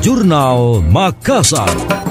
Jurnal Makassar.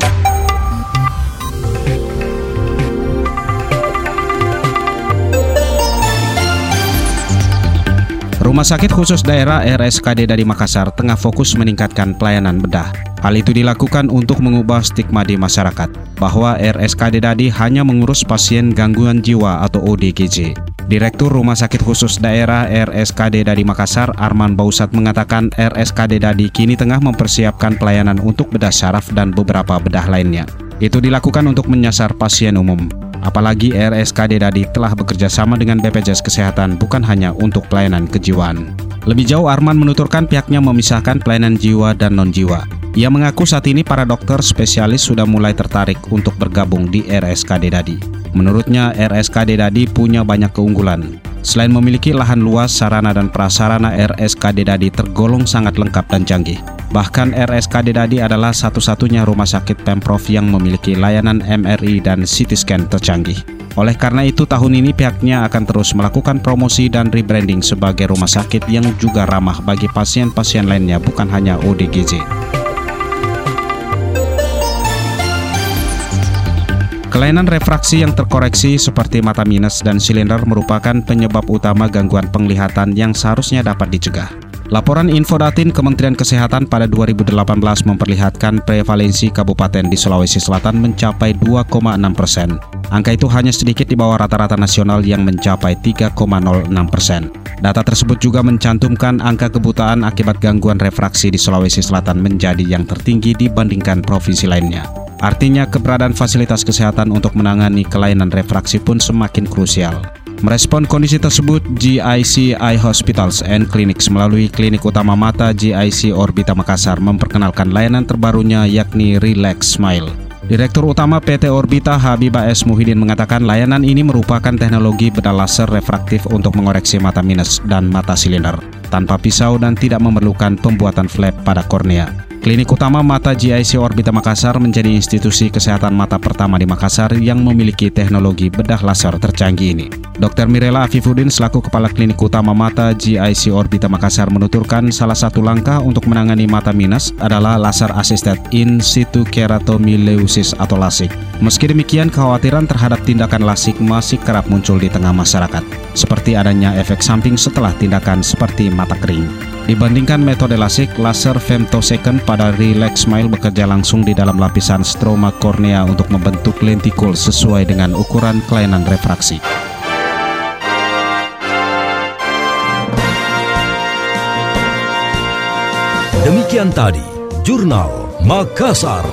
Rumah Sakit Khusus Daerah RSKD dari Makassar tengah fokus meningkatkan pelayanan bedah. Hal itu dilakukan untuk mengubah stigma di masyarakat bahwa RSKD Dadi hanya mengurus pasien gangguan jiwa atau ODGJ. Direktur Rumah Sakit Khusus Daerah RSKD Dadi Makassar, Arman Bausat mengatakan RSKD Dadi kini tengah mempersiapkan pelayanan untuk bedah syaraf dan beberapa bedah lainnya. Itu dilakukan untuk menyasar pasien umum. Apalagi RSKD Dadi telah bekerja sama dengan BPJS Kesehatan bukan hanya untuk pelayanan kejiwaan. Lebih jauh Arman menuturkan pihaknya memisahkan pelayanan jiwa dan non-jiwa. Ia mengaku saat ini para dokter spesialis sudah mulai tertarik untuk bergabung di RSKD Dadi. Menurutnya RSKD Dadi punya banyak keunggulan. Selain memiliki lahan luas, sarana dan prasarana RSKD Dadi tergolong sangat lengkap dan canggih. Bahkan RSKD Dadi adalah satu-satunya rumah sakit Pemprov yang memiliki layanan MRI dan CT scan tercanggih. Oleh karena itu tahun ini pihaknya akan terus melakukan promosi dan rebranding sebagai rumah sakit yang juga ramah bagi pasien-pasien lainnya bukan hanya ODGJ. Kelainan refraksi yang terkoreksi seperti mata minus dan silinder merupakan penyebab utama gangguan penglihatan yang seharusnya dapat dicegah. Laporan Infodatin Kementerian Kesehatan pada 2018 memperlihatkan prevalensi kabupaten di Sulawesi Selatan mencapai 2,6 persen. Angka itu hanya sedikit di bawah rata-rata nasional yang mencapai 3,06 persen. Data tersebut juga mencantumkan angka kebutaan akibat gangguan refraksi di Sulawesi Selatan menjadi yang tertinggi dibandingkan provinsi lainnya. Artinya keberadaan fasilitas kesehatan untuk menangani kelainan refraksi pun semakin krusial. Merespon kondisi tersebut, GIC Eye Hospitals and Clinics melalui klinik utama mata GIC Orbita Makassar memperkenalkan layanan terbarunya yakni Relax Smile. Direktur Utama PT Orbita Habibah S. Muhyiddin mengatakan layanan ini merupakan teknologi bedah laser refraktif untuk mengoreksi mata minus dan mata silinder tanpa pisau dan tidak memerlukan pembuatan flap pada kornea. Klinik utama mata GIC Orbita Makassar menjadi institusi kesehatan mata pertama di Makassar yang memiliki teknologi bedah laser tercanggih ini. Dr. Mirela Afifuddin selaku Kepala Klinik Utama Mata GIC Orbita Makassar menuturkan salah satu langkah untuk menangani mata minus adalah laser assisted in situ keratomileusis atau LASIK. Meski demikian, kekhawatiran terhadap tindakan LASIK masih kerap muncul di tengah masyarakat, seperti adanya efek samping setelah tindakan seperti mata kering. Dibandingkan metode LASIK, laser femtosecond pada Relax Smile bekerja langsung di dalam lapisan stroma kornea untuk membentuk lentikul sesuai dengan ukuran kelainan refraksi. Demikian tadi, Jurnal Makassar.